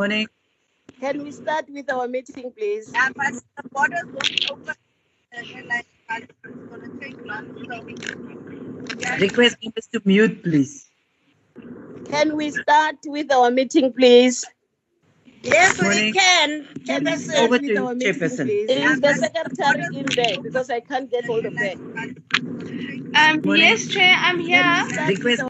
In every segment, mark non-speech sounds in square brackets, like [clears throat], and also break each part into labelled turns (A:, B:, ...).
A: Morning.
B: Can we start with our meeting, please?
C: Yeah, but the borders won't open. Like, it's gonna take long, so. Yeah,
A: Request members to mute, please.
B: Can we start with our meeting, please?
C: Yes, we
A: Morning.
C: can.
B: Chairperson,
A: Over
B: with
A: to
B: our meeting,
A: Chairperson.
B: please. Is the secretary in there? Because I can't get hold of her.
D: Um, yes, Chair, I'm here.
B: we start with
A: Request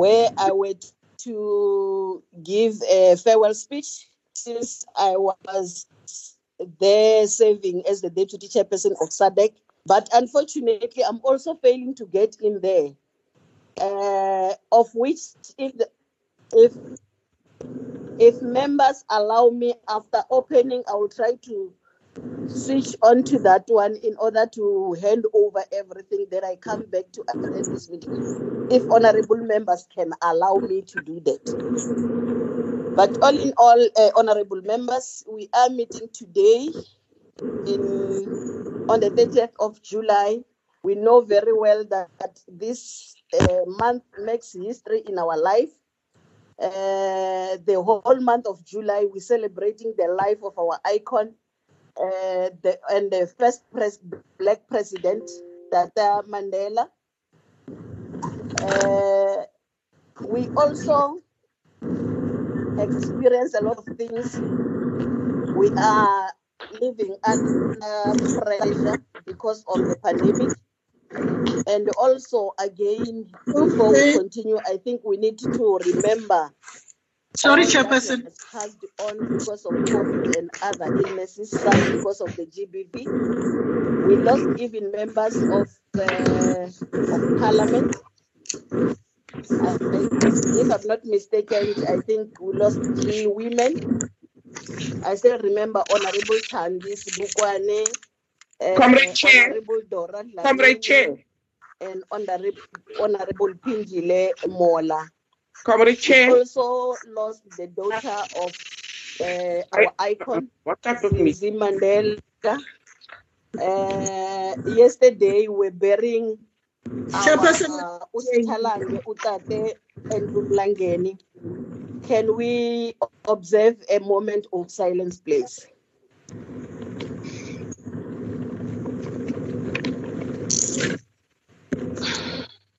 B: where I went to give a farewell speech since I was there serving as the deputy chairperson of SADC. But unfortunately, I'm also failing to get in there. Uh, of which, if, the, if if members allow me after opening, I will try to switch on to that one in order to hand over everything. Then I come back to attend this meeting if honorable members can allow me to do that. But all in all, uh, honorable members, we are meeting today in on the 30th of July. We know very well that this uh, month makes history in our life. Uh, the whole month of July, we're celebrating the life of our icon, uh, the, and the first pres- black president, Tata Mandela. Uh, we also experience a lot of things. We are living under pressure because of the pandemic. And also, again, before we continue, I think we need to remember
E: Sorry, Chairperson.
B: has passed on because of COVID and other illnesses, some because of the GBV. We lost even members of, uh, of parliament. I think, if I'm not mistaken, I think we lost three women. I still remember Honorable Chandis Bukwane, uh,
E: Comrade Chair.
B: Honorable Dora
E: Comrade Chair.
B: And Honorable, Honorable Pinjile Mola. We
E: Chair,
B: also lost the daughter of uh, our icon,
E: what's up with me?
B: Mandela. Uh, yesterday, we're burying
E: Chairperson.
B: uh, Utate and. Can we observe a moment of silence, please?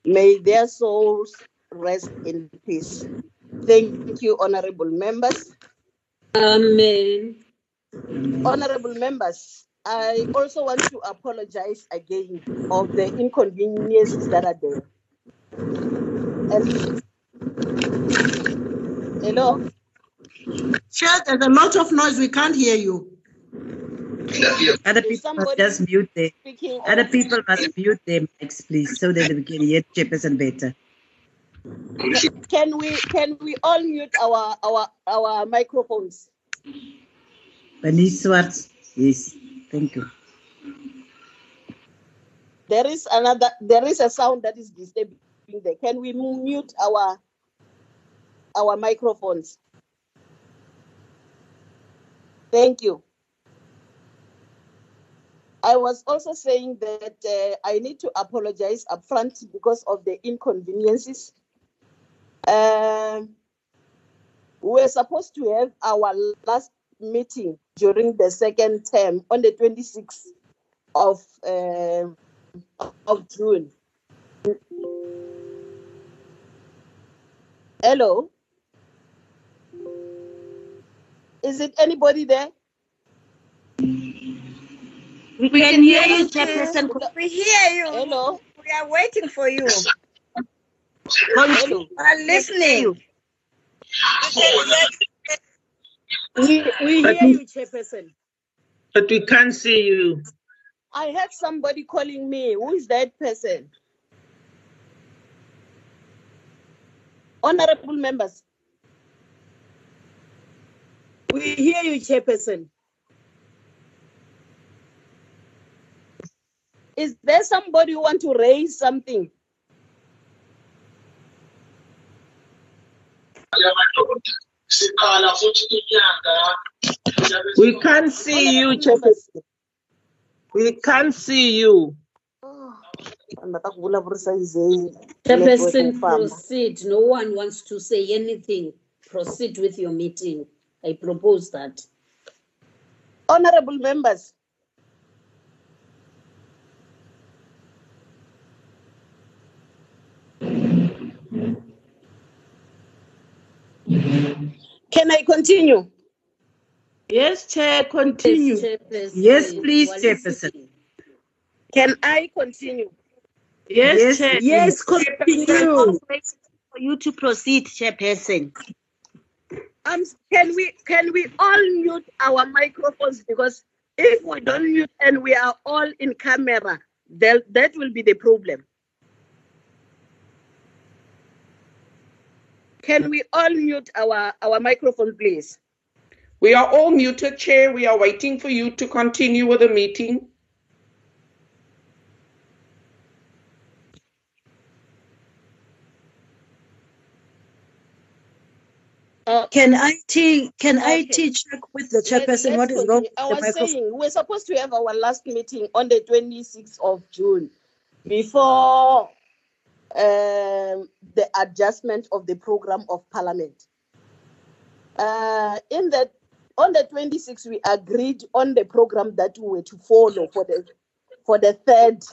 B: May their souls rest in peace. Thank you, honorable members.
F: Amen.
B: Honorable members, I also want to apologize again of the inconveniences that are there. And hello,
E: Chair, there's a lot of noise. We can't hear you.
A: Other people must just mute their
B: speaking.
A: other people must mute their mics, please, so that we can hear Chairperson better.
B: Can we can we all mute our our our microphones?
A: Bernice Swartz, yes, thank you.
B: There is another. There is a sound that is disturbing there. Can we mute our our microphones? Thank you. I was also saying that uh, I need to apologize upfront because of the inconveniences. Um, we're supposed to have our last meeting during the second term on the 26th of um of June. Hello? Is it anybody there?
D: We can hear you, Chairperson.
C: We hear you.
B: Hello?
C: We are waiting for you.
B: Hello?
C: We are listening.
B: We, we hear you, Chairperson.
E: But we can't see you.
B: I have somebody calling me. Who is that person? Honorable members, we hear you, Chairperson. Is there somebody who want to raise something?
G: We can't see you,
B: Honorable
G: We can't see you.
F: Chairperson, proceed. No one wants to say anything. Proceed with your meeting. I propose that.
B: Honorable members, can I continue?
G: Yes, Chair, continue.
F: Chairperson,
A: Yes, please,
F: Wale
A: Chairperson.
F: Siki.
B: Can I continue?
G: Yes,
A: Yes,
G: Chair.
A: yes,
B: continue.
H: For you to proceed, Chairperson.
B: Um, can we can we all mute our microphones because if we don't mute and we are all in camera, that that will be the problem. Can we all mute our our microphone, please?
G: We are all muted, Chair. We are waiting for you to continue with the meeting.
B: Uh,
I: Can IT, can
B: Okay.
I: Check with the chairperson what is wrong with
B: I was saying we're supposed to have our last meeting on the 26th of June before um, the adjustment of the program of parliament. Uh, in that on the 26th, we agreed on the program that we were to follow for the for the third.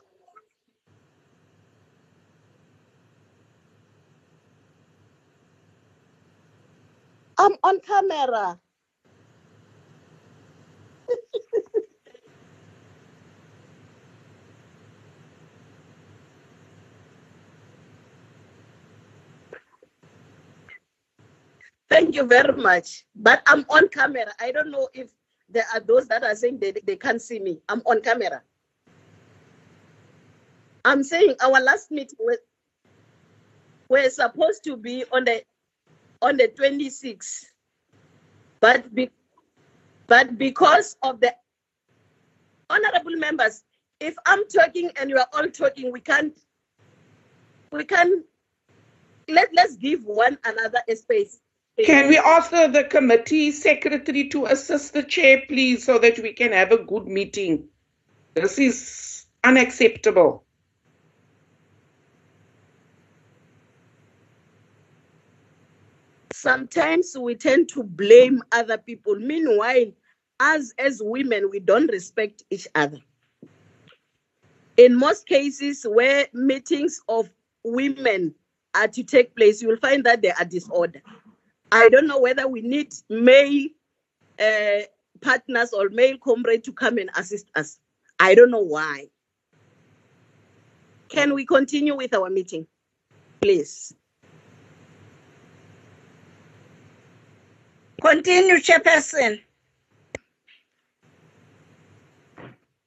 B: I'm on camera. [laughs] Thank you very much. But I'm on camera. I don't know if there are those that are saying they, they can't see me. I'm on camera. I'm saying our last meeting was we're supposed to be on the on the 26th. But be, but because of the honorable members, if I'm talking and you are all talking, we can't we can let let's give one another a space.
G: Can we ask the, the committee secretary to assist the chair, please, so that we can have a good meeting? This is unacceptable.
B: sometimes we tend to blame other people. Meanwhile, us as women, we don't respect each other. In most cases where meetings of women are to take place, you will find that there are disorder. I don't know whether we need male uh, partners or male comrades to come and assist us. I don't know why. Can we continue with our meeting, please?
H: Continue, Chairperson.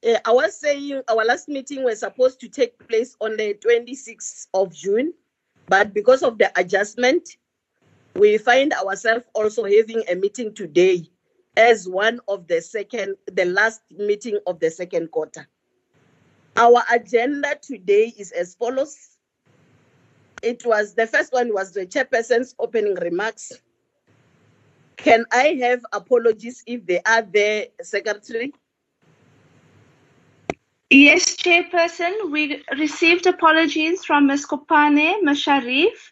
B: Uh, I was saying our last meeting was supposed to take place on the 26th of June, but because of the adjustment, we find ourselves also having a meeting today as one of the second, the last meeting of the second quarter. Our agenda today is as follows. It was the first one was the chairperson's opening remarks. Can I have apologies if they are there, Secretary?
D: Yes, Chairperson, we received apologies from Ms. Kopane, Ms. Sharif,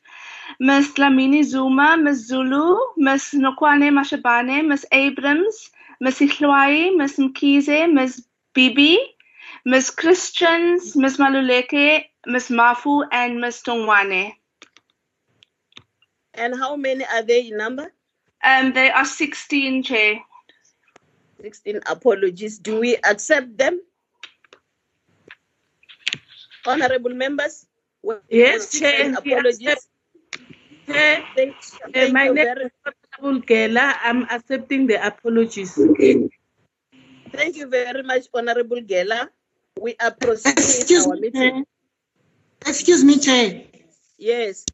D: Ms. Dlamini Zuma, Ms. Zulu, Ms. Nokwane Mashabane, Ms. Abrams, Ms. Ihlwai, Ms. Mkhize, Ms. Bibi, Ms. Christians, Ms. Maluleke, Ms. Mafu, and Ms. Tongwane.
B: And how many are they in number?
D: Um, they are 16, Chair.
B: 16 apologies. Do we accept them? Honorable members?
G: Yes,
B: 16
G: Chair, we
B: Apologies.
G: Accept. Chair,
B: Thank,
G: uh, my
B: you
G: name
B: very,
G: is Honorable Gela. I'm accepting the apologies.
B: thank you very much, Honorable Gela. We are proceeding with
E: Excuse
B: our
E: me,
B: meeting.
E: Chair. Excuse me, Chair.
B: Yes,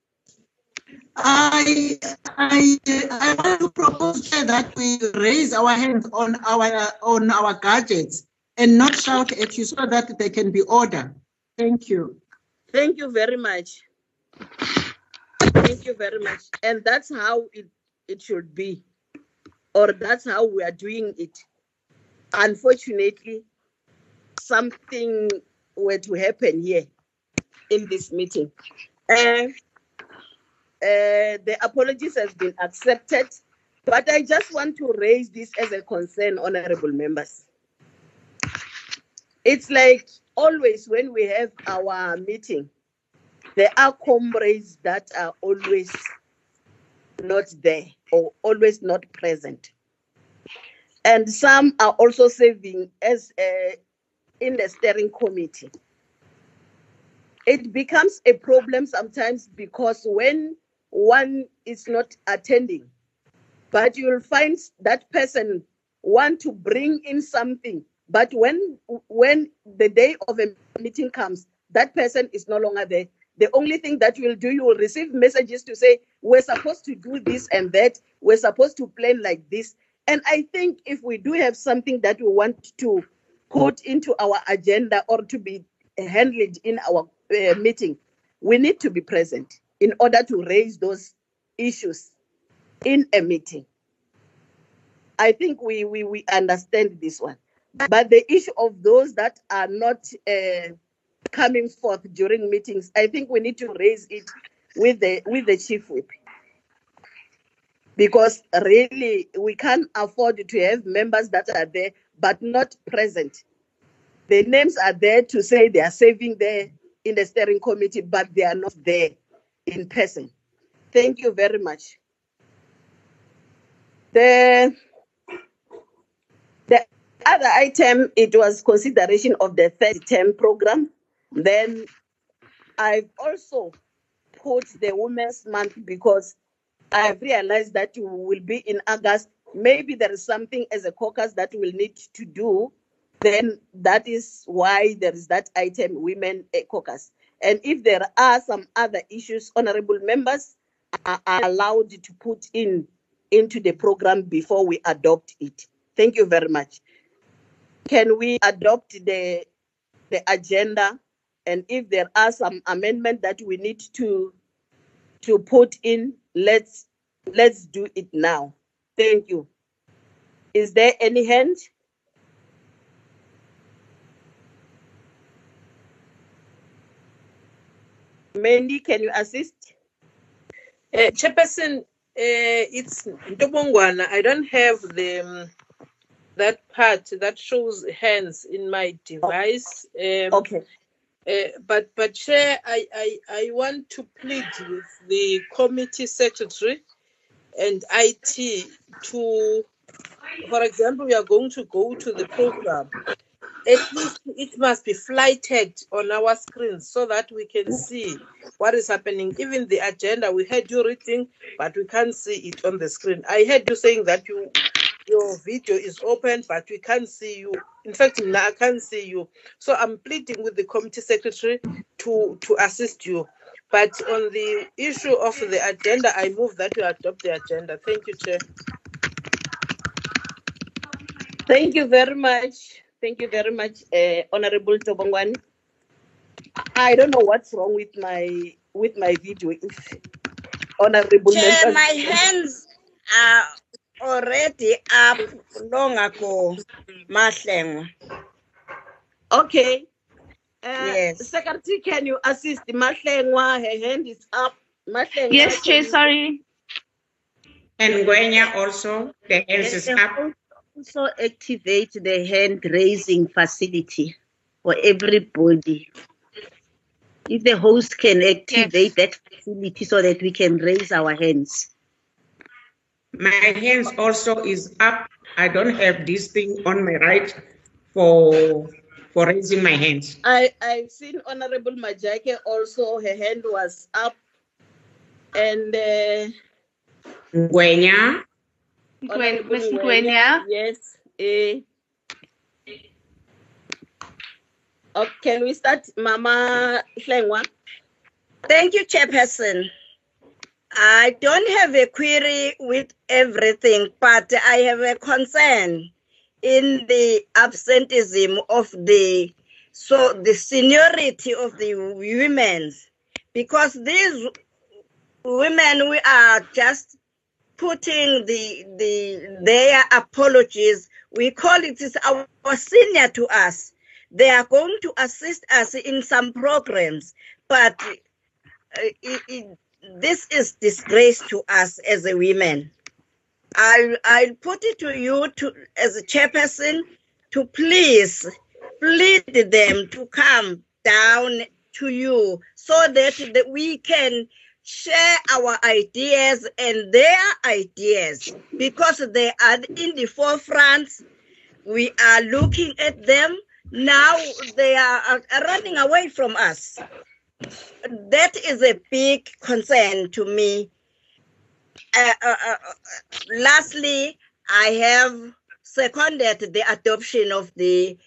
E: I, I, I want to propose Chair, that we raise our hands on our on our gadgets and not shout at you so that they can be ordered. Thank you.
B: Thank you very much. Thank you very much. And that's how it, it should be, or that's how we are doing it. Unfortunately, something were to happen here in this meeting. Uh, uh, the apologies has been accepted, but I just want to raise this as a concern, honorable members. It's like always when we have our meeting, there are comrades that are always not there or always not present. And some are also serving as uh, in the steering committee. It becomes a problem sometimes because when one is not attending, but you'll find that person want to bring in something, but when when the day of a meeting comes, that person is no longer there. The only thing that you will do, you will receive messages to say, we're supposed to do this and that, we're supposed to plan like this. And I think if we do have something that we want to put into our agenda or to be handled in our uh, meeting, we need to be present in order to raise those issues in a meeting. I think we, we, we understand this one. But the issue of those that are not uh, coming forth during meetings, I think we need to raise it with the with the chief whip. Because really we can't afford to have members that are there but not present. The names are there to say they are serving there in the steering committee, but they are not there in person. Thank you very much. The, the other item, it was consideration of the third term program. Then I've also put the Women's Month because I've realized that we will be in August. Maybe there is something as a caucus that we'll need to do. Then that is why there is that item, Women Caucus. And if there are some other issues, honorable members are allowed to put in into the program before we adopt it. Thank you very much. Can we adopt the the agenda? And if there are some amendment that we need to to put in, let's let's do it now. Thank you. Is there any hand? Mandy, can you assist?
J: Uh, Chairperson, uh, it's Ntobongwana. I don't have the um, that part that shows hands in my device. Um,
B: Okay.
J: Uh, but but Chair, I, I I want to plead with the committee secretary and IT to, for example, we are going to go to the program. At least it must be flighted on our screens so that we can see what is happening. Even the agenda, we heard you reading, but we can't see it on the screen. I heard you saying that you your video is open, but we can't see you. In fact, now I can't see you. So I'm pleading with the committee secretary to to assist you. But on the issue of the agenda, I move that you adopt the agenda. Thank you, Chair.
B: Thank you very much. Thank you very much, uh, Honorable Tobongwani. I don't know what's wrong with my with my video. If honorable
H: Chair,
B: members,
H: my hands are already up long ago, Mahlengwa.
B: okay. Uh,
H: Yes.
B: Secretary, can you assist Mahlengwa? Her hand is up. Mahlengwa,
D: Yes, Chair, sorry.
G: And Gwenya also, the hands is up.
H: Also activate the hand raising facility for everybody. If the host can activate that facility so that we can raise our hands.
G: My hands also is up. I don't have this thing on my right for for raising my hands.
B: I I've seen Honorable Majake also. Her hand was up, and uh,
G: Gwenya,
D: Miss
B: Ngwenya,
D: Gwenya.
B: Yes. Uh, okay, can we start, Mama Hlengwa?
H: Thank you, Chairperson.
K: I don't have a query with everything, but I have a concern in the absenteeism of the so the seniority of the women. Because these women we are just putting the the their apologies. We call it is our senior to us. They are going to assist us in some programs but uh, it, it, this is disgrace to us as a women I'll, I'll put it to you to as a chairperson to please plead them to come down to you so that, that we can share our ideas and their ideas because they are in the forefront. We are looking at them. Now they are are running away from us. That is a big concern to me. Uh, uh, uh, lastly, I have seconded the adoption of the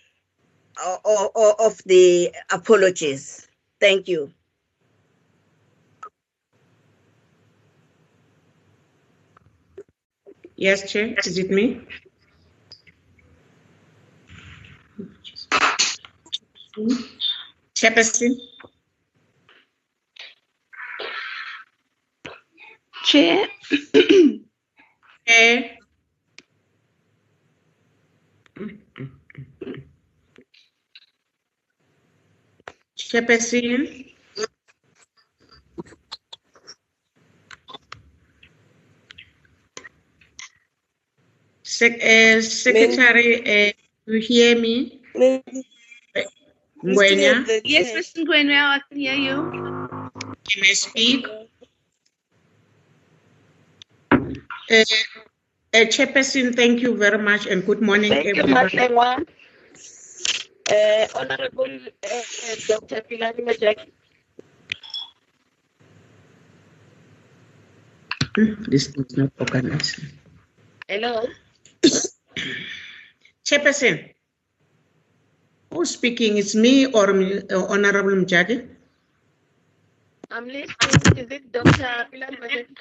K: of the apologies. Thank you.
G: Yes, Chair, is it me? Chairperson?
D: Chair.
G: Chair. Chairperson? Sec- uh, Secretary, uh, you hear me? Ngwenya,
D: Yes, Mr. Ngwenya, I can hear you.
G: can I speak? Uh, uh, Chairperson, thank you very much and good morning,
L: Thank you,
G: everybody.
L: Uh, Honorable uh, uh, Dr. Pilani Majaki.
G: Hmm, This is not organized.
L: Hello. [coughs]
G: Chairperson, who's speaking? It's me or uh, Honorable Mjagi?
L: I'm listening. Is it Dr. Pilani Majaki?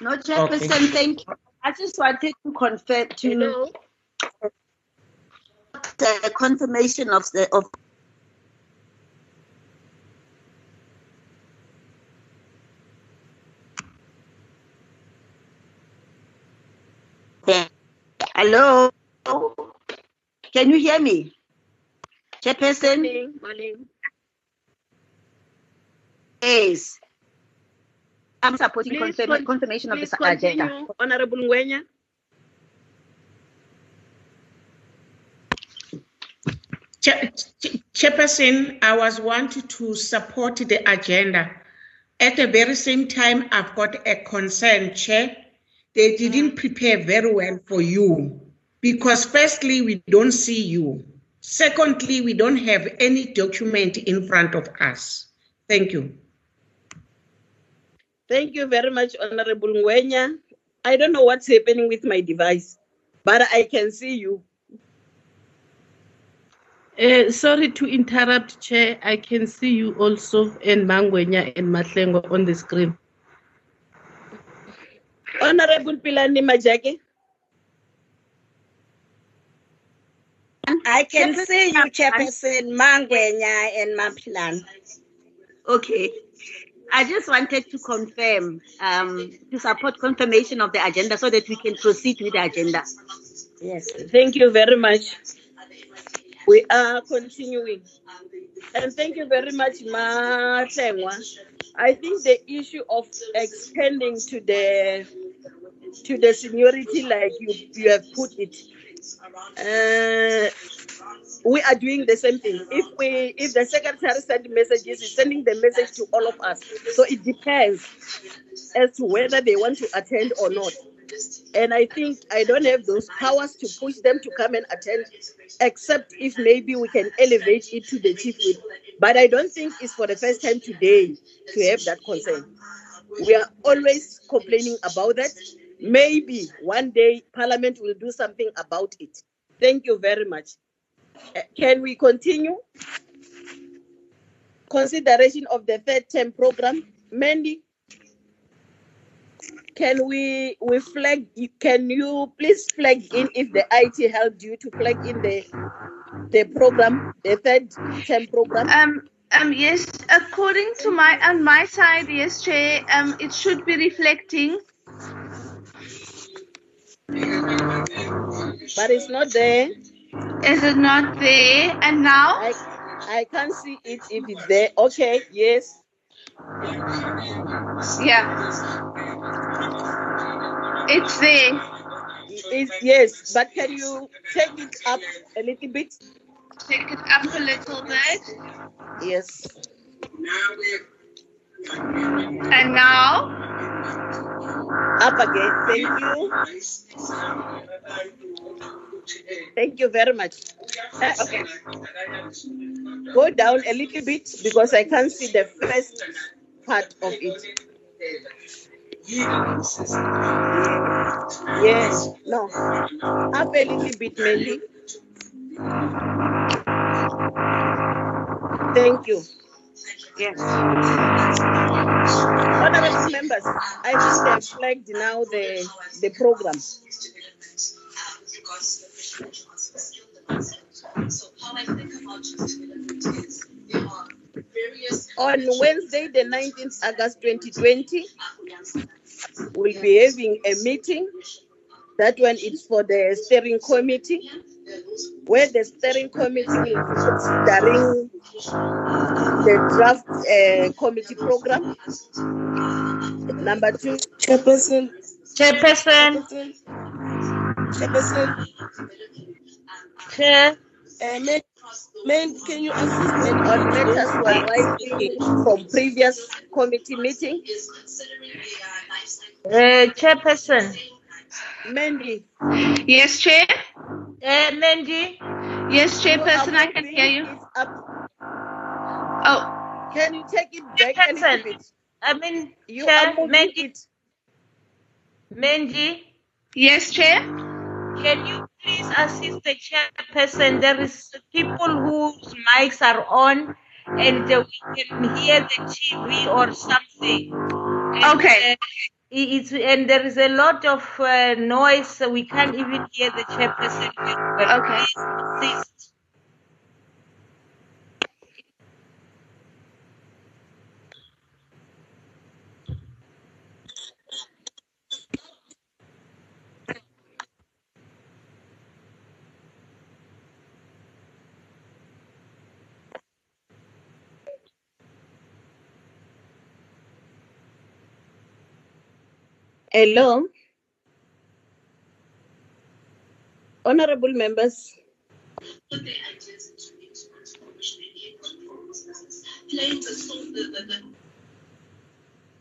H: No, Chairperson, thank you. I just wanted to confirm to
L: Hello.
H: the confirmation of the of Hello, can you hear me? Chairperson?
L: Morning. Morning.
H: Yes. I'm supporting
L: Please
H: confirm,
L: con-
H: confirmation of
L: Please
H: the agenda.
L: continue, Honorable Ngwenya.
G: Chair- Ch- Chairperson, I was wanted to support the agenda. At the very same time, I've got a concern, Chair. They didn't mm. prepare very well for you because, firstly, we don't see you. Secondly, we don't have any document in front of us. Thank you.
B: Thank you very much, Honorable Ngwenya. I don't know what's happening with my device, but I can see you.
M: Uh, sorry to interrupt, Chair. I can see you also and Mangwenya and Matlengo on the screen.
B: Honorable Pilani Majake.
K: I can see you, Chairperson Mangwenya and Maplan.
H: Okay. I just wanted to confirm, um, to support confirmation of the agenda so that we can proceed with the agenda.
B: Yes, thank you very much. We are continuing. And thank you very much, Matengwa. I think the issue of extending to the to the seniority like you, you have put it, uh, we are doing the same thing. If we if the secretary send messages, he's sending the message to all of us. So it depends as to whether they want to attend or not. And I think I don't have those powers to push them to come and attend, except if maybe we can elevate it to the chief. But I don't think it's for the first time today to have that concern. We are always complaining about that. Maybe one day Parliament will do something about it. Thank you very much. Can we continue? Consideration of the third term program. Mandy, can we we flag? Can you please flag in if the IT helped you to flag in the the program, the third term program?
D: Um, um, yes, according to my on my side, yes, Chair. Um, it should be reflecting.
B: But it's not there.
D: Is it not there? And now?
B: I I can't see it if it's there. Okay, yes.
D: Yeah. It's there.
B: It's, yes, but can you take it up a little bit?
D: Take it up a little bit.
B: Yes.
D: And now?
B: Up again. Thank you. Thank you very much. Uh, okay. Go down a little bit because I can't see the first part of it. Yes. No. Up a little bit, maybe. Thank you. Yes. Honorable members, I they have flagged now the the program. On Wednesday, the 19th August 2020, we'll be having a meeting. That one is for the steering committee, where the steering committee will be considering the draft uh, committee program. Number two,
N: Chairperson.
B: Chairperson.
N: Chairperson.
B: Chair.
N: Uh, May, can you assist me?
B: On matters arising from previous committee meeting.
O: Uh, Chairperson.
B: Mandy.
D: Yes, Chair.
O: Uh, Mandy.
D: Yes, Chairperson, I can hear you. Oh.
B: Can you take it back bit?
O: I mean,
B: You
O: Chair,
B: are
O: Mandy.
B: it.
O: Mandy.
D: Yes, Chair.
O: Can you please assist the chairperson? There is people whose mics are on and uh, we can hear the TV or something. And,
D: Okay.
O: uh, it's, and there is a lot of uh, noise, so we can't even hear the chairperson. But
D: Okay.
O: Please assist.
B: Hello. Honorable members.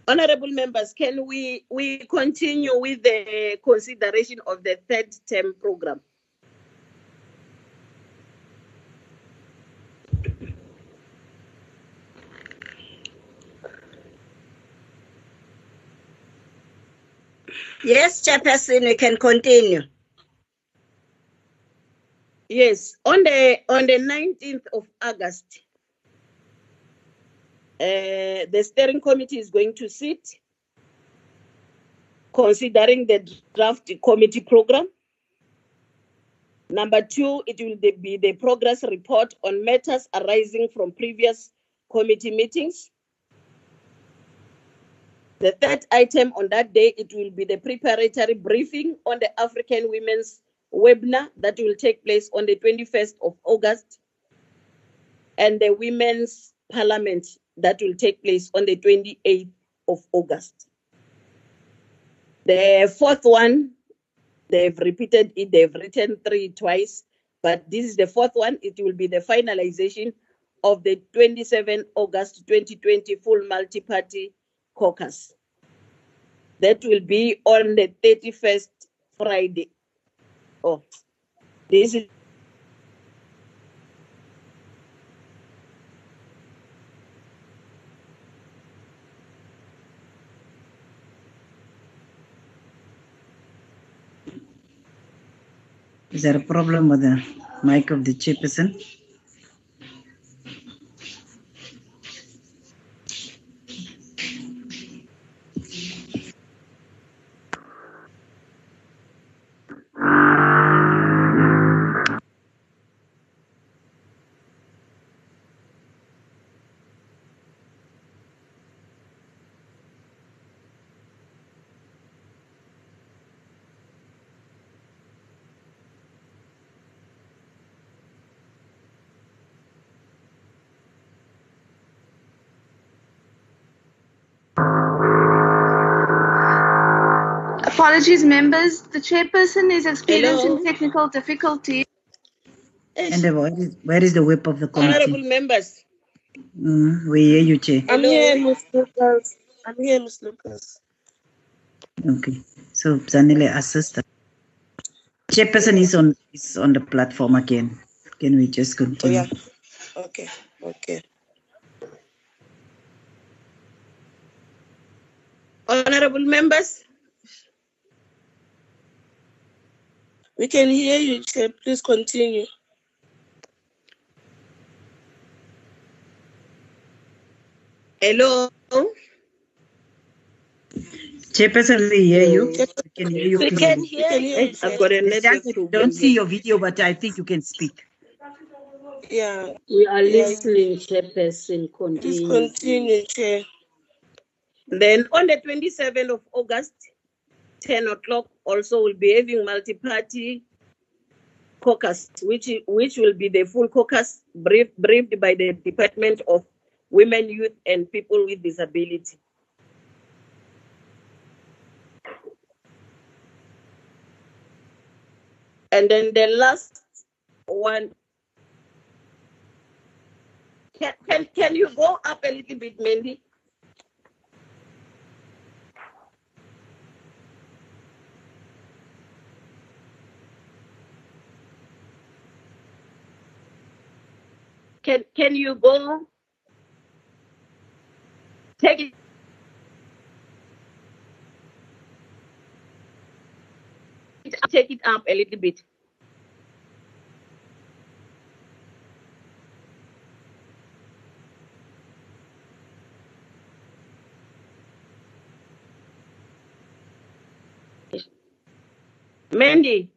B: Honorable members, can we, we continue with the consideration of the third term program?
K: Yes, Chairperson, we can continue.
B: Yes, on the on the 19th of August, uh, the steering committee is going to sit considering the draft committee program. Number two, it will be the progress report on matters arising from previous committee meetings. The third item on that day, it will be the preparatory briefing on the African Women's webinar that will take place on the 21st of August, and the Women's Parliament that will take place on the 28th of August. The fourth one, they've repeated it, they've written three twice, but this is the fourth one. It will be the finalization of the 27 August 2020 full multi-party caucus. That will be on the 31st Friday. Oh, this is
A: Is there a problem with the mic of the chairperson?
D: Apologies, members. The chairperson is experiencing
P: Hello?
D: technical difficulties.
A: And the, where, is, where is the whip of the committee?
P: Honorable members,
A: Mm, we hear you, Chair.
P: I'm here, Ms. Lucas. I'm here, Ms. Lucas.
A: Okay. So Zanele assist. us. Chairperson is on is on the platform again. Can we just
P: Oh,
A: continue?
P: yeah. Okay, okay. Honorable members, we can hear you, Chair. Please continue.
B: Hello?
A: Chairperson, we hear you. We can hear you.
B: We can
P: We
B: hear you. I've got a
A: It's
B: network
A: just that we
B: problem
A: don't see your video, but I think you can speak.
P: Yeah,
H: We are
P: yeah.
H: listening, Chairperson.
P: Please
H: Continue.
P: continue, Chair.
B: Then on the 27th of August, 10 o'clock, also will be having multi-party caucus, which, which will be the full caucus brief, briefed by the Department of Women, Youth and People with Disability. And then the last one, can, can, can you go up a little bit, Mandy? Can can you go take it? Take it up a little bit. Mandy.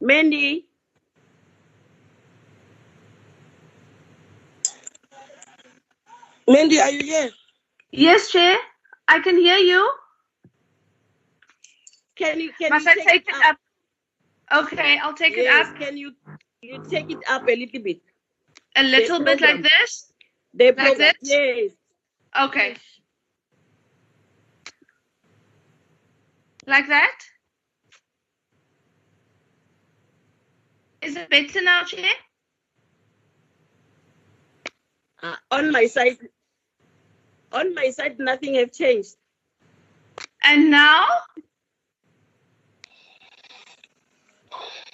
B: Mandy.
P: Mandy, are you here?
D: Yes, Chair. I can hear you.
B: Can you can
D: Must
B: you
D: I take it up? Okay, I'll take it up
B: Can you you take it up a little bit?
D: a little bit like
B: program.
D: this.
B: The
D: Like
B: program,
D: this?
B: yes.
D: Okay. Like that? Is it better now, Chair?
B: Uh, on my side, on my side, nothing have changed.
D: And now?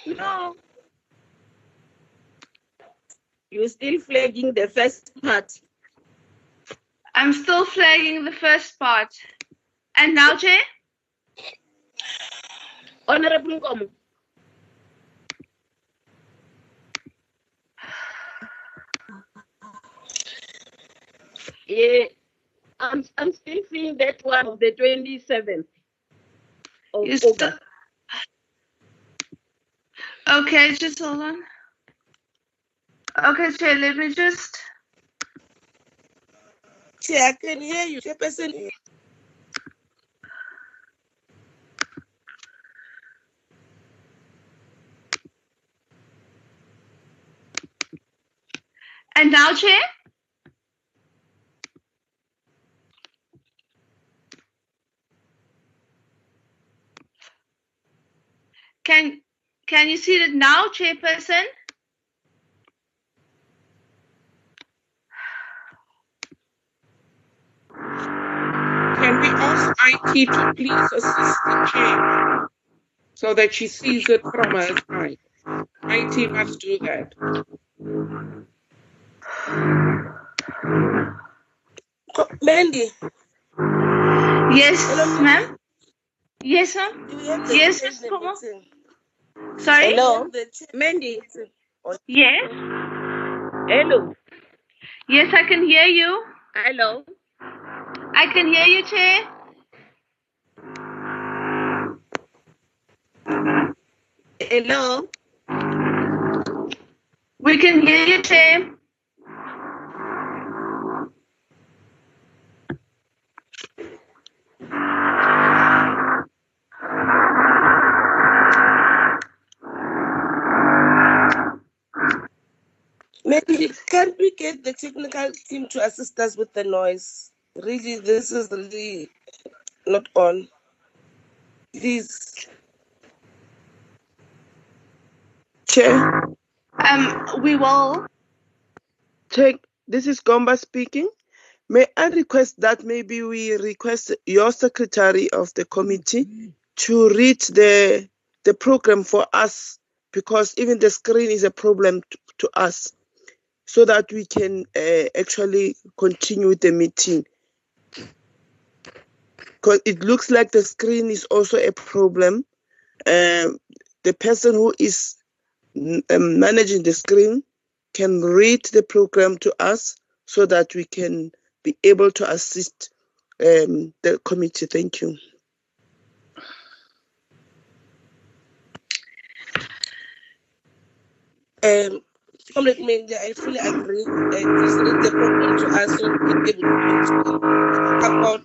B: No. You're still flagging the first part.
D: I'm still flagging the first part. And now, Chair?
B: Honorable Nkomo. Yeah, I'm, I'm still seeing that one of the 27th of
D: You still-
B: August.
D: Okay, just hold on. Okay, Chair, let me just.
P: Chair, I can hear you. Chairperson.
D: And now, Chair? Can can you see it now, Chairperson?
Q: Can we ask IT to please assist the chair so that she sees it from her side? IT must do that.
P: Co- Mandy,
D: Yes, ma'am. Yes, ma'am.
P: Yes, we have
D: Yes, Sorry.
B: Hello,
P: The chair-
B: Mandy.
D: Yes.
B: Hello.
D: Yes, I can hear you.
B: Hello.
D: I can hear you, Chair.
B: Hello.
D: We can hear you, Chair.
P: Get the technical team to assist us with the noise? Really, this is really
N: not on. Please. Chair.
D: Um, we will.
N: Check. This is Gomba speaking. May I request that maybe we request your secretary of the committee to read the the program for us because even the screen is a problem to, to us so that we can uh, actually continue the meeting because it looks like the screen is also a problem um, the person who is um, managing the screen can read the program to us so that we can be able to assist um, the committee. Thank you. Um, Comrade I fully agree. Uh, please read the program to us to about,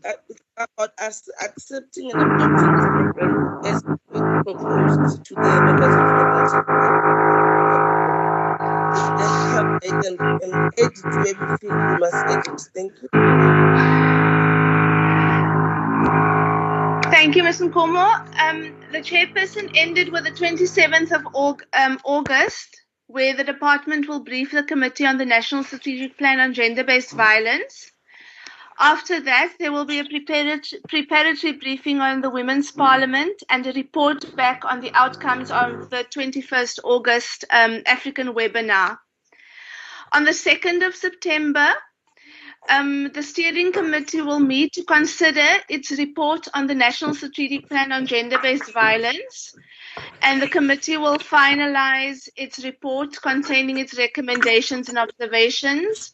N: about us accepting and adopting this program as proposed to the members of the it and, and edit where we must. Thank you.
D: Thank you, Ms. Nkomo. Um, the chairperson ended with the 27th of Aug- um, August, where the department will brief the Committee on the National Strategic Plan on Gender-Based Violence. After that, there will be a preparatory, briefing on the Women's Parliament and a report back on the outcomes of the 21st August um, African webinar. On the 2nd of September, um, the steering committee will meet to consider its report on the National Strategic Plan on Gender-Based Violence, and the committee will finalize its report containing its recommendations and observations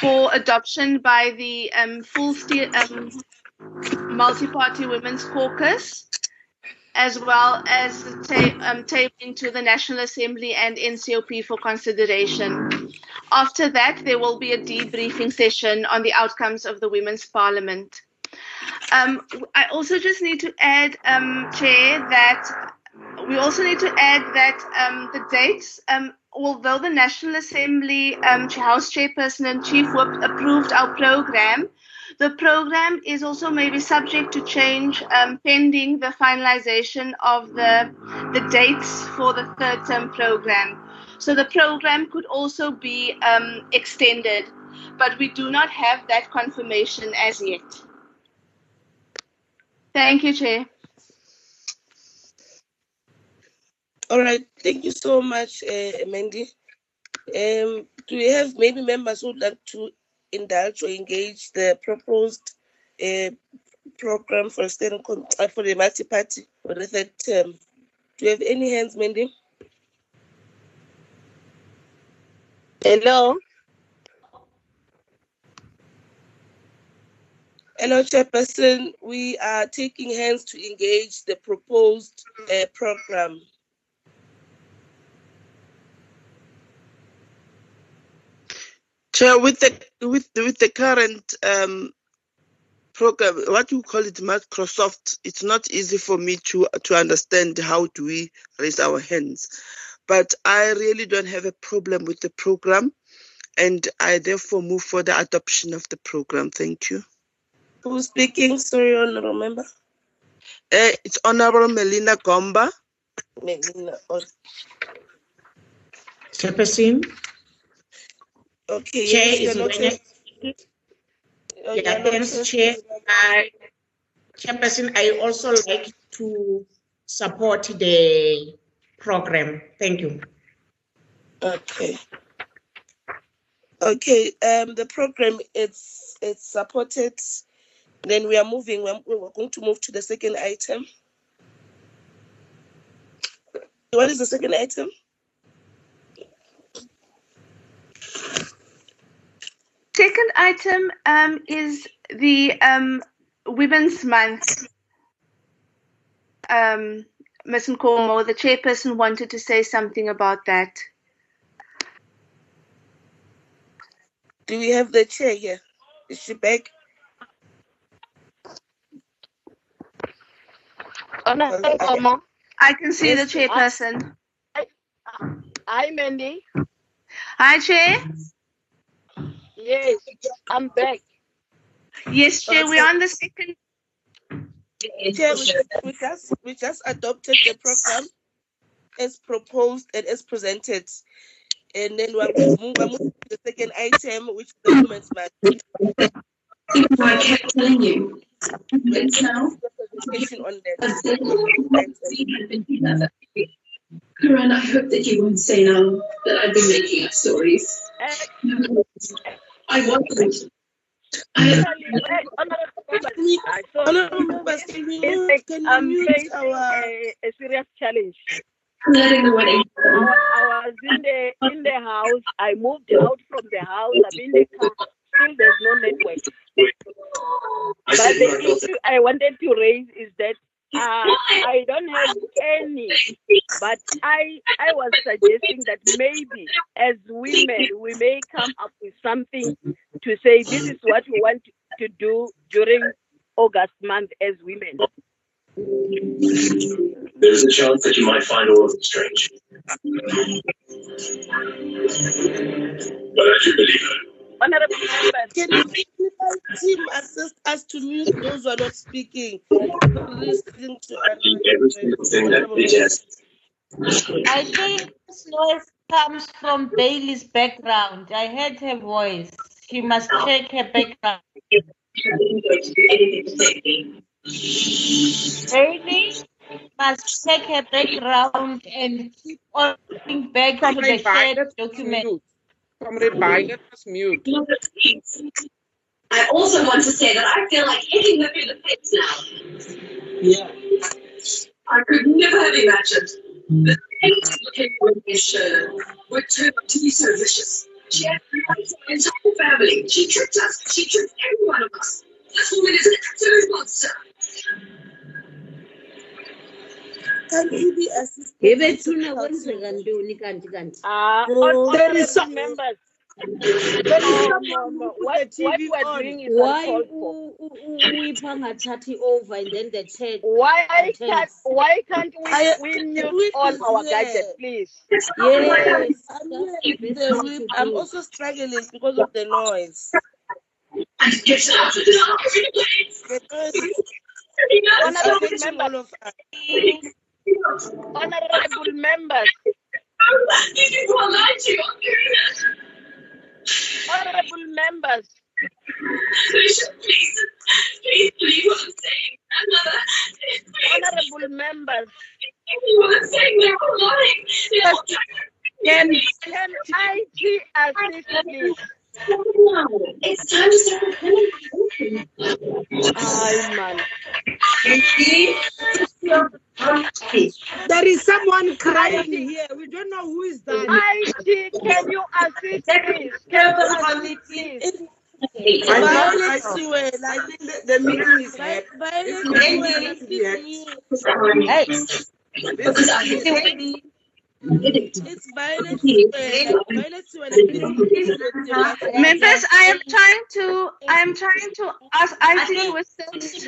D: for adoption by the um, full um, multi-party women's caucus, as well as ta- um, to the National Assembly and NCOP for consideration. After that, there will be a debriefing session on the outcomes of the Women's Parliament. Um, I also just need to add, um, Chair, that we also need to add that um, the dates, um, although the National Assembly um, House Chairperson and Chief Whip approved our program, the program is also maybe subject to change um, pending the finalization of the, the dates for the third term program. So the program could also be um, extended, but we do not have that confirmation as yet. Thank you, Chair.
N: All right, thank you so much, uh, Mandy. Um, do we have maybe members who would like to indulge or engage the proposed uh, program for steering com- uh, for the multi-party for the third term? Do you have any hands, Mandy?
J: Hello.
N: Hello, Chairperson. We are taking hands to engage the proposed uh, program. Chair, with the with the, with the current um, program, what you call it, Microsoft, it's not easy for me to to understand how do we raise our hands. But I really don't have a problem with the program, and I therefore move for the adoption of the program. Thank you. Who's speaking? Sorry, honorable member. Uh, it's Honorable Melina Gomba. Melina. oh,
G: Chairperson,
N: Okay,
G: Chair
N: yes,
G: is
N: you're not
G: Wena.
N: Oh,
G: Yeah, thanks. Chair. I, Chairperson, I also like to support the program. Thank you.
N: Okay. Okay. Um, the program it's it's supported. Then we are moving. We're, we're going to move to the second item. What is the second item?
D: Second item um, is the um, Women's Month. Um, Ms. Nkomo, the chairperson wanted to say something about that.
N: Do we have the chair here? Is she back?
R: Honorable
N: I-
R: Nkomo.
D: I can see
R: Yes,
D: the chairperson.
R: Hi, Mandy.
D: Hi, Chair.
R: Yes, I'm back.
D: Yes, Chair, we're on the second.
P: Chair, we, we just we just adopted the program as proposed and as presented. And then we're moving we're moving to the second item, which is the women's march.
S: I kept telling you. It's now.
P: Presentation on that.
S: Karan, I hope that you won't say now that I've been making up stories. I wasn't. I,
P: Honorable oh, members, can we move? Can we mute our
B: a, a serious challenge.
S: letting the wedding.
B: I, I was in the in the house. I moved out from the house. I'm in the car. Still, there's no network. But the issue I wanted to raise is that uh, I don't have any. But I I was suggesting that maybe as women we may come up with something to say this is what we want to do during August month as women.
S: There's a chance that you might find all of it strange. But I do believe her.
B: Honorable members,
P: Can you team assist us to mute those who are not speaking? Listening to
S: Every single thing that bitch has.
O: I think this noise comes from Bailey's background. I heard her voice. She must check her background. Bailey must check her background and keep on going back to the shared document.
Q: Comrade Biden mm-hmm. was mute.
S: I also want to say that I feel like hitting her in the face now.
Q: Yeah.
S: I could never have imagined mm-hmm. that anyone looking with this show would turn out to be so vicious. She had our entire family. She tricked us. She tricked every one of us. This woman is an absolute monster.
P: Can you be assisted?
H: Yebethuna kwenzeka ntoni kanti kanti?
B: uh, there
P: is
B: some members.
P: There is
B: No,
P: someone
B: no, no.
P: with
B: What, what we're
P: on.
B: doing is
H: Why over and then the chair
B: Why can't why can't we
P: I-
B: we
P: the
B: mute
P: whip
B: all
P: is
B: our
P: here.
B: gadgets, please?
H: Yes,
P: I'm
H: the
P: with
H: best
P: the
H: thing
P: whip.
H: to
P: I'm also struggling because of the noise.
S: And get out of the
P: The noise is all
B: members,
P: of us.
B: Honorable members,
S: These people are lying to you. I'm hearing it.
B: honorable members.
S: Please, please believe what I'm saying. Please.
B: Honorable members,
S: Believe what I'm saying. They're all lying. They're all
B: can can assist please? [laughs]
S: It's time to start recording.
B: Ay man.
E: There is someone crying here. We don't know who is that.
B: IT, can you assist please? Can you assist please?
P: Violet
E: I-
P: Sewell, I think
E: The, the meeting is here.
P: Violet
E: It's
P: Sewell, assist me.
O: Hey,
E: This is
P: It's Violet Sewell. Violet Sewell, please assist me.
D: Members, I am trying to I am trying to ask IT with this.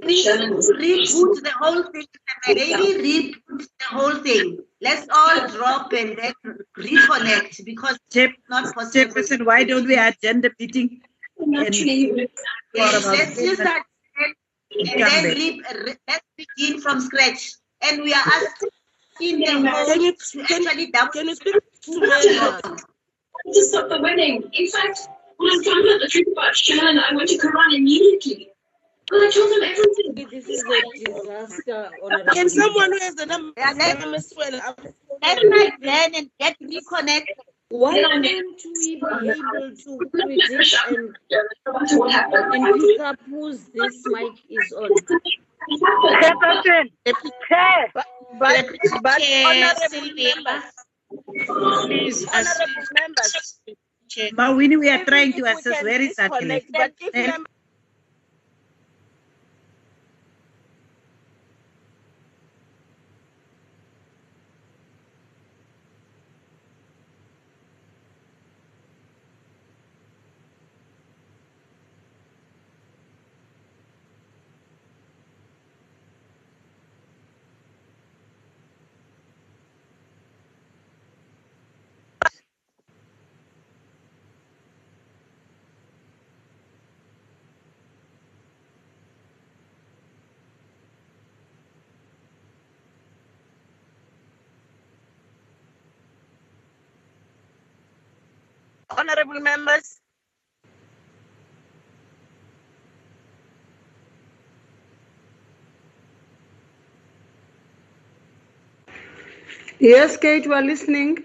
K: Reboot the whole thing. Maybe reboot the whole thing. Let's all drop and then reconnect because
A: Chair-
K: it's not possible.
A: Chairperson, why don't we agenda meeting? and
K: Yes, let's use that and, and then re, re, let's begin from scratch. And we are asking the
P: Can you can,
K: actually double.
P: can you speak to [laughs] members?
S: to stop the wedding. In fact, when I found out the truth about Shannon, I went to Quran immediately. And I told him everything.
H: This is a disaster,
P: Can someone who has the number
K: Yeah, let,
P: Madam Sewell, I'm
K: let's try then and get reconnected.
H: Why
S: Then I did.
H: can't we be able to predict and,
S: what happened.
H: and pick up whose this mic is on?
B: Chairperson, Chair, but but honorable members,
O: please
B: honorable members.
A: Mawini, we are trying to assess where is
B: but if Honorable members,
T: Yes, Kate, we are listening.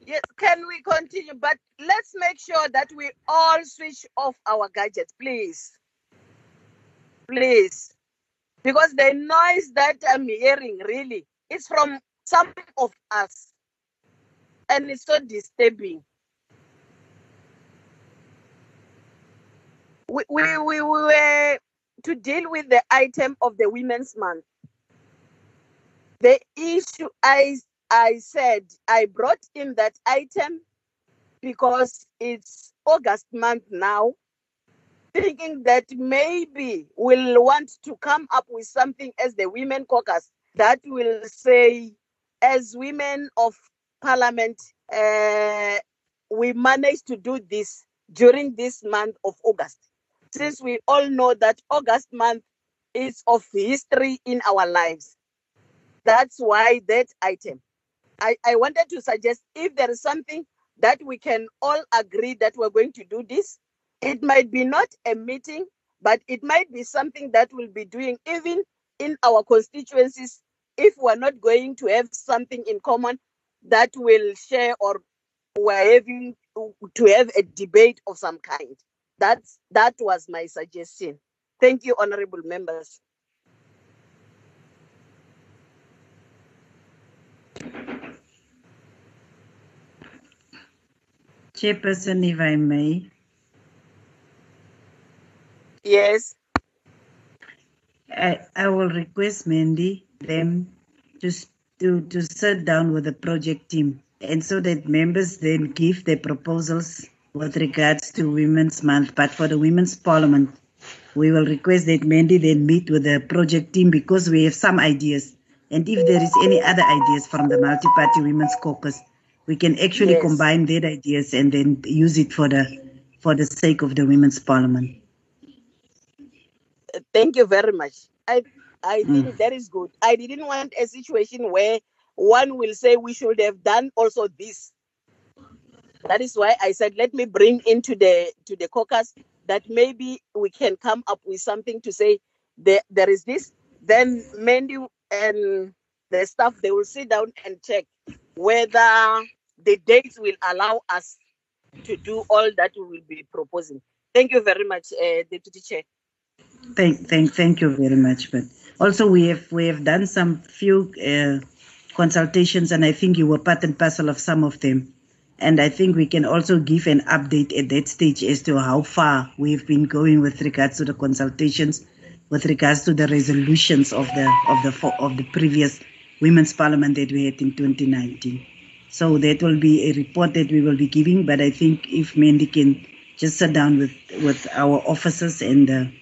B: yes, can we continue? But let's make sure that we all switch off our gadgets, please. Please. Because the noise that I'm hearing really is from some of us. And it's so disturbing. We, we, we, we were to deal with the item of the Women's Month. The issue I, I said, I brought in that item because it's August month now, thinking that maybe we'll want to come up with something as the Women Caucus that will say, as women of parliament, uh, we managed to do this during this month of August. Since we all know that August month is of history in our lives. That's why that item. I, I wanted to suggest if there is something that we can all agree that we're going to do this, it might be not a meeting, but it might be something that we'll be doing even in our constituencies if we're not going to have something in common that will share or we're having to have a debate of some kind. That's that was my suggestion. Thank you, honorable members.
A: Chairperson, if I may,
B: Yes.
A: I, I will request Mandy them to, to to sit down with the project team and so that members then give their proposals with regards to Women's Month. But for the Women's Parliament, we will request that Mandy then meet with the project team because we have some ideas. And if there is any other ideas from the multi-party women's caucus, we can actually
B: Yes.
A: combine their ideas and then use it for the for the sake of the Women's Parliament.
B: Thank you very much. I I
A: Mm.
B: think that is good. I didn't want a situation where one will say we should have done also this. That is why I said let me bring into the to the caucus that maybe we can come up with something to say there, there is this. Then Mandy and the staff they will sit down and check whether the dates will allow us to do all that we will be proposing. Thank you very much, uh, Deputy Chair.
A: Thank, thank, thank you very much. But also, we have we have done some few uh, consultations, and I think you were part and parcel of some of them. And I think we can also give an update at that stage as to how far we've been going with regards to the consultations, with regards to the resolutions of the of the of the previous Women's Parliament that we had in 2019. So that will be a report that we will be giving. But I think if Mandy can just sit down with with our officers and the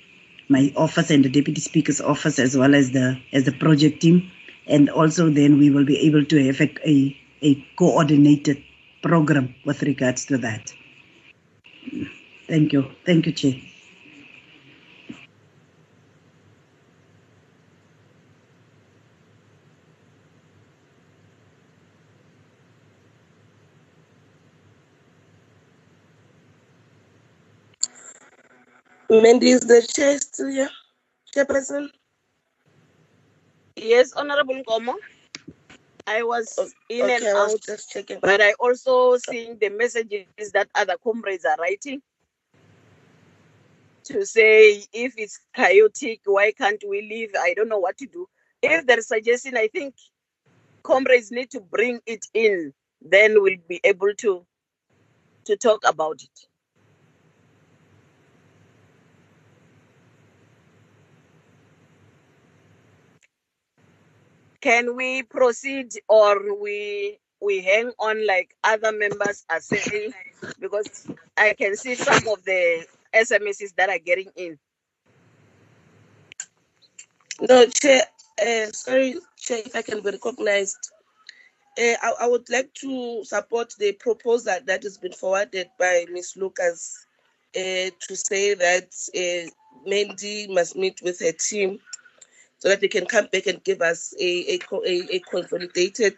A: my office and the deputy speaker's office as well as the as the project team and also then we will be able to have a, a, a coordinated program with regards to that thank you thank you chair
P: Mandy, is the chair still here? Chairperson?
B: Yes, Honorable Nkomo. I was in
P: okay,
B: and
P: I was
B: out,
P: just checking.
B: but I also seeing the messages that other comrades are writing to say if it's chaotic, why can't we leave? I don't know what to do. If there is suggestion, I think comrades need to bring it in. Then we'll be able to to talk about it. Can we proceed or we we hang on like other members are saying? Because I can see some of the SMSs that are getting in.
P: No, Chair, uh, sorry, Chair, if I can be recognized. Uh, I, I would like to support the proposal that has been forwarded by Ms. Lucas uh, to say that Mandy must meet with her team so that they can come back and give us a, a, a, consolidated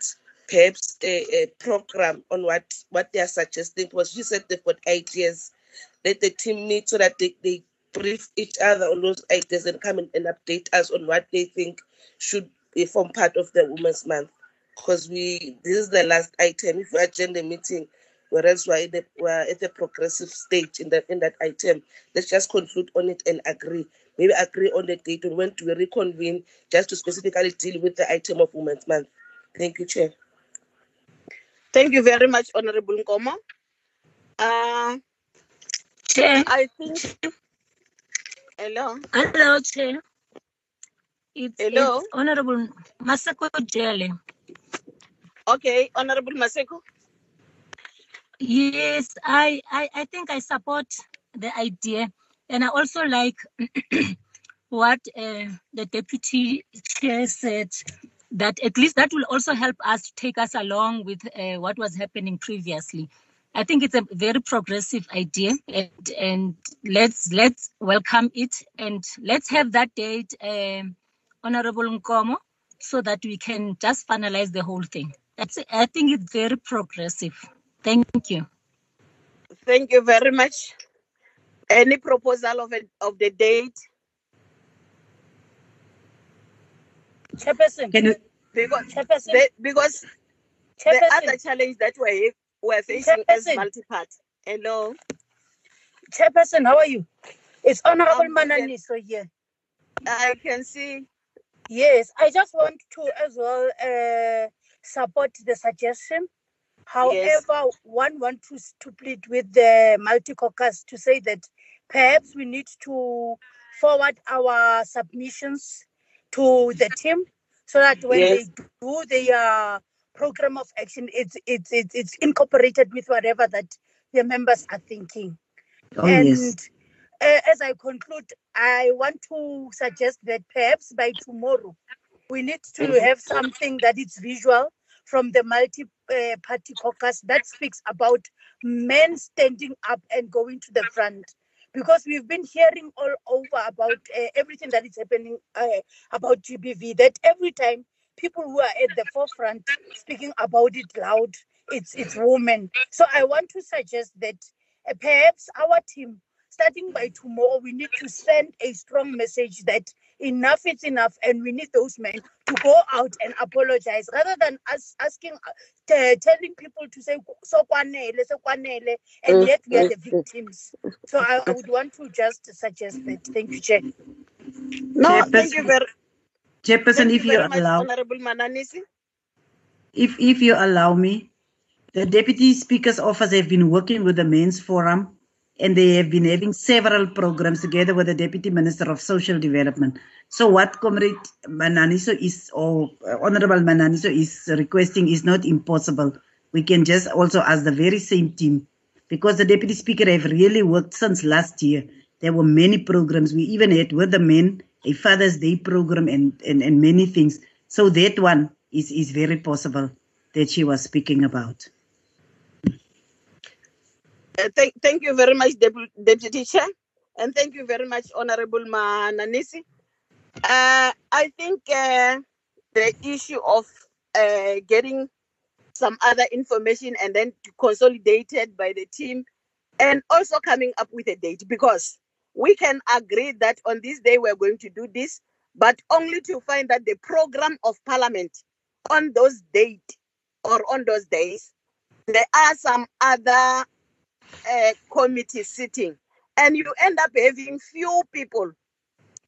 P: perhaps a, a program on what what they are suggesting. Because you said they've got ideas. Let the team meet so that they, they brief each other on those ideas and come and, and update us on what they think should form part of the Women's Month. Because we this is the last item. If we adjourn the meeting, whereas we're, the, we're at the progressive stage in that in that item, let's just conclude on it and agree. Maybe agree on the date on when to reconvene, just to specifically deal with the item of Women's Month. Thank you, Chair.
B: Thank you very much, Honorable Nkomo. Uh,
T: Chair.
B: I think. Hello.
T: Hello, Chair. It's,
B: Hello.
T: it's Honorable Maseko Jele.
B: Okay, Honorable Maseko.
T: Yes, I, I, I think I support the idea. And I also like [clears throat] what uh, the deputy chair said that at least that will also help us take us along with uh, what was happening previously. I think it's a very progressive idea, and, and let's let's welcome it, and let's have that date, um, Honorable Nkomo, so that we can just finalize the whole thing. That's I think it's very progressive. Thank you.
B: Thank you very much. Any proposal of, a, of the date?
T: Chairperson.
A: Can you,
B: Because,
T: Chairperson.
B: the, because the
T: Chairperson.
B: other challenge that we're, we're facing is
T: Chairperson.
B: multi-part. Hello.
T: Chairperson, how are you? It's Honorable
B: I'm good and-
T: Mananiso here.
B: I can see.
T: Yes, I just want to as well uh, support the suggestion. However, one wants to, s- to plead with the multi caucus to say that perhaps we need to forward our submissions to the team so that when
B: Yes.
T: they do their program of action, it's it's it's, it's incorporated with whatever that the members are thinking.
A: Oh,
T: and
A: yes.
T: uh, as I conclude, I want to suggest that perhaps by tomorrow we need to have something that is visual from the multi uh, party caucus that speaks about men standing up and going to the front because we've been hearing all over about uh, everything that is happening uh, about GBV that every time people who are at the forefront speaking about it loud it's it's women. So i want to suggest that uh, perhaps our team starting by tomorrow we need to send a strong message that enough is enough and we need those men to go out and apologize rather than us asking uh, t- telling people to say so kwanele so kwanele and yet we are the victims. So I, I would want to just suggest that. Thank you chair.
B: No, thank you
A: Chairperson,
B: very,
A: Chairperson,
B: thank you
A: if you
B: much,
A: allow,
B: Honorable Mananisi.
A: if if you allow me, the deputy speaker's office have been working with the men's forum and they have been having several programs together with the deputy minister of social development. So what comrade mananiso is or uh, honorable mananiso is requesting is not impossible. We can just also ask the very same team. Because the deputy speaker have really worked since last year. There were many programs. We even had with the men a father's day program and and, and many things. So that one is is very possible that she was speaking about
B: Uh, thank, thank you very much, Dep- Deputy Chair, and thank you very much, Honorable Mananisi. Uh, I think uh, the issue of uh, getting some other information and then consolidated by the team, and also coming up with a date because we can agree that on this day we're going to do this, but only to find that the program of Parliament on those date or on those days there are some other uh, committee sitting and you end up having few people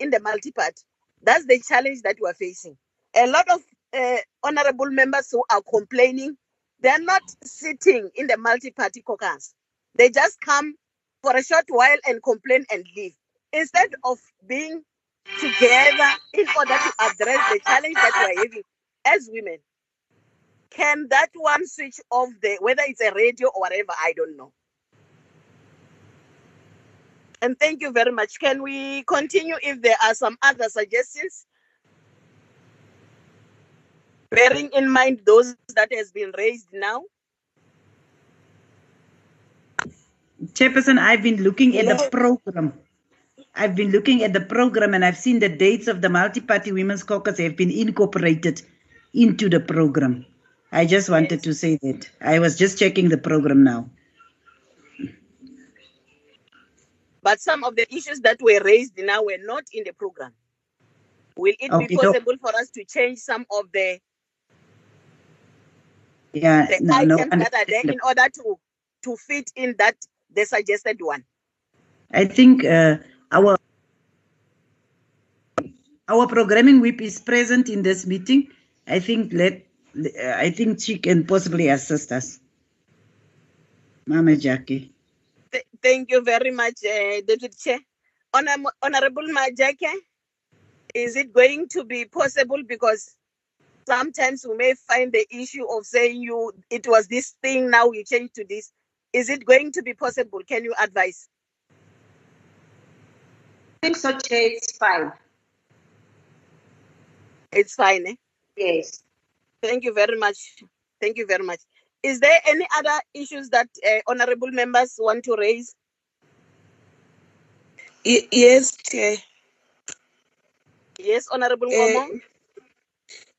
B: in the multi-part that's the challenge that we are facing. A lot of uh, honorable members who are complaining they're not sitting in the multi-party caucus. They just come for a short while and complain and leave. Instead of being together in order to address the challenge that we're having as women can that one switch off the whether it's a radio or whatever i don't know and thank you very much can we continue if there are some other suggestions bearing in mind those that has been raised now
A: Chairperson, I've been looking at the program. I've been looking at the program and I've seen the dates of the multi-party women's caucus have been incorporated into the program. I just wanted to say that. I was just checking the program now.
B: But some of the issues that were raised now were not in the program. Will it
A: Okay,
B: be
A: no.
B: possible for us to change some of the,
A: Yeah,
B: the
A: no, no.
B: items that are there in order to to fit in that the suggested one?
A: I think uh, our our programming whip is present in this meeting. I think let I think she can possibly assist us. Mama Jackie.
B: Th- Thank you very much, uh, Deputy Chair. Honor- Honorable Majake, is it going to be possible because sometimes we may find the issue of saying you it was this thing now you change to this. Is it going to be possible? Can you advise?
K: I think so, Chair, it's fine.
B: It's fine. Eh?
K: Yes.
B: Thank you very much. Thank you very much. Is there any other issues that uh, honorable members want to raise?
P: Y- yes, Chair.
B: Yes, Honorable
P: Eh?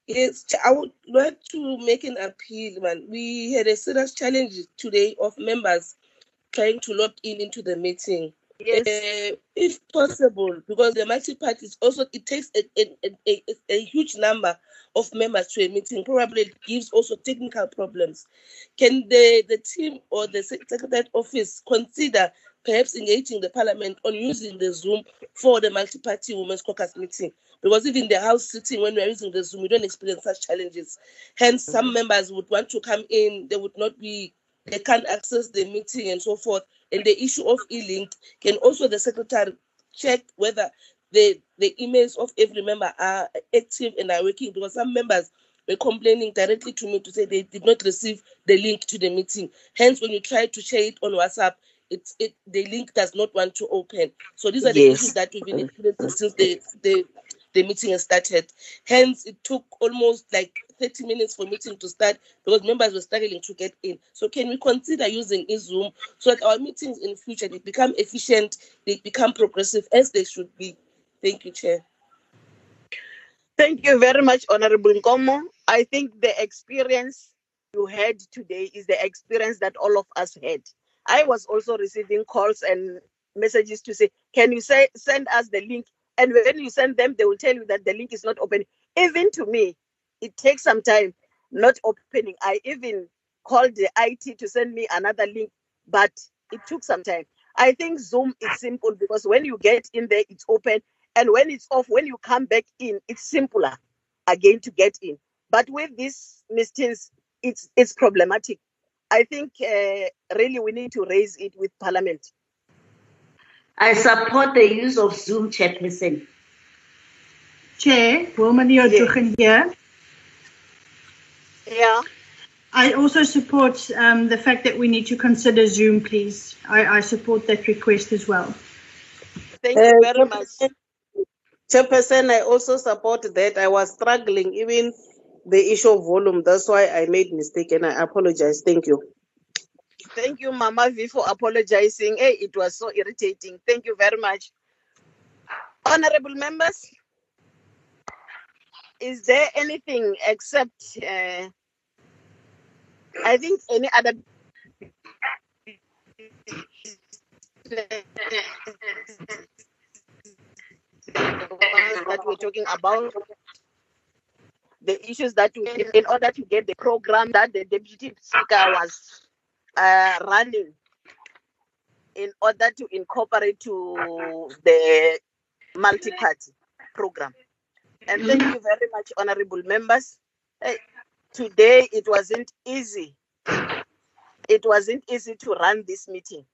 P: Yes, Ch- I would like to make an appeal, man. We had a serious challenge today of members trying to log in into the meeting.
B: Yes.
P: Uh, if possible, because the multi-parties also it takes a, a, a, a, huge number of members to a meeting. Probably it gives also technical problems. Can the, the team or the sec- secretariat office consider perhaps engaging the parliament on using the Zoom for the multi-party women's caucus meeting? Because even the house sitting when we are using the Zoom, we don't experience such challenges. Hence, some members would want to come in, they would not be, they can't access the meeting and so forth. And the issue of e-link, can also the secretary check whether the, the emails of every member are active and are working? Because some members were complaining directly to me to say they did not receive the link to the meeting. Hence, when you try to share it on WhatsApp, it, it the link does not want to open. So these are the
B: Yes.
P: issues that we've been experiencing since the, the the meeting has started. Hence, it took almost like 30 minutes for meeting to start because members were struggling to get in. So can we consider using e-Zoom so that our meetings in future they become efficient, they become progressive as they should be? Thank you, Chair.
B: Thank you very much, Honorable Nkomo. I think the experience you had today is the experience that all of us had. I was also receiving calls and messages to say, "Can you say send us the link?" And when you send them, they will tell you that the link is not open. Even to me, it takes some time not opening. I even called the IT to send me another link, but it took some time. I think Zoom is simple because when you get in there, it's open, and when it's off, when you come back in, it's simpler again to get in. But with these meetings, it's it's problematic. I think uh, really we need to raise it with Parliament.
K: I support the use of Zoom, Chairperson.
T: Chair, Woman Yotuchen here.
B: Yeah.
T: I also support um, the fact that we need to consider Zoom, please. I, I support that request as well.
B: Thank
J: Uh,
B: you very much.
J: Chairperson, I also support that. I was struggling even the issue of volume. That's why I made mistake and I apologize. Thank you.
B: Thank you, Mama V, for apologizing. Hey, it was so irritating. Thank you very much. Honorable members, is there anything except, uh, I think, any other that we're talking about? The issues that we, in order to get the program that the deputy speaker was uh, running in order to incorporate to the multi-party program. And thank you very much, honorable members. Hey, today it wasn't easy. It wasn't easy to run this meeting.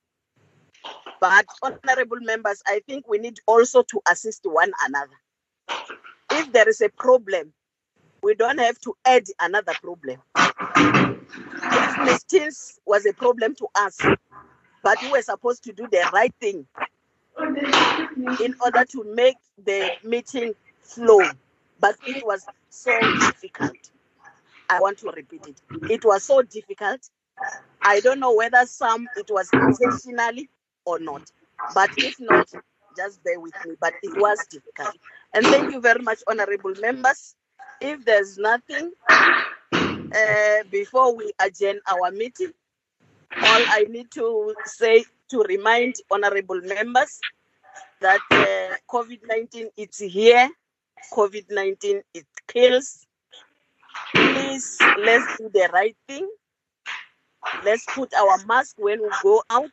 B: But honorable members, I think we need also to assist one another. If there is a problem, we don't have to add another problem. If mistakes was a problem to us, but we were supposed to do the right thing in order to make the meeting flow. But it was so difficult. I want to repeat it. It was so difficult. I don't know whether some it was intentionally or not. But if not, just bear with me. But it was difficult. And thank you very much, honorable members. If there's nothing, uh, before we adjourn our meeting, all I need to say to remind honorable members that uh, COVID-19 is here. COVID-19 it kills. Please let's do the right thing. Let's put our mask when we go out.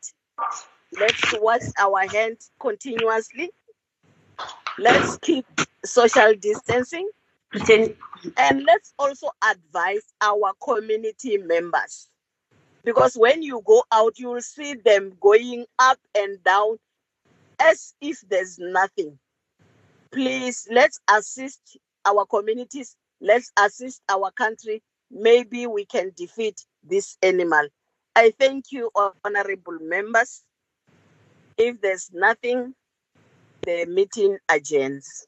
B: Let's wash our hands continuously. Let's keep social distancing. And let's also advise our community members. Because when you go out, you will see them going up and down as if there's nothing. Please, let's assist our communities. Let's assist our country. Maybe we can defeat this animal. I thank you, honorable members. If there's nothing, the meeting adjourns.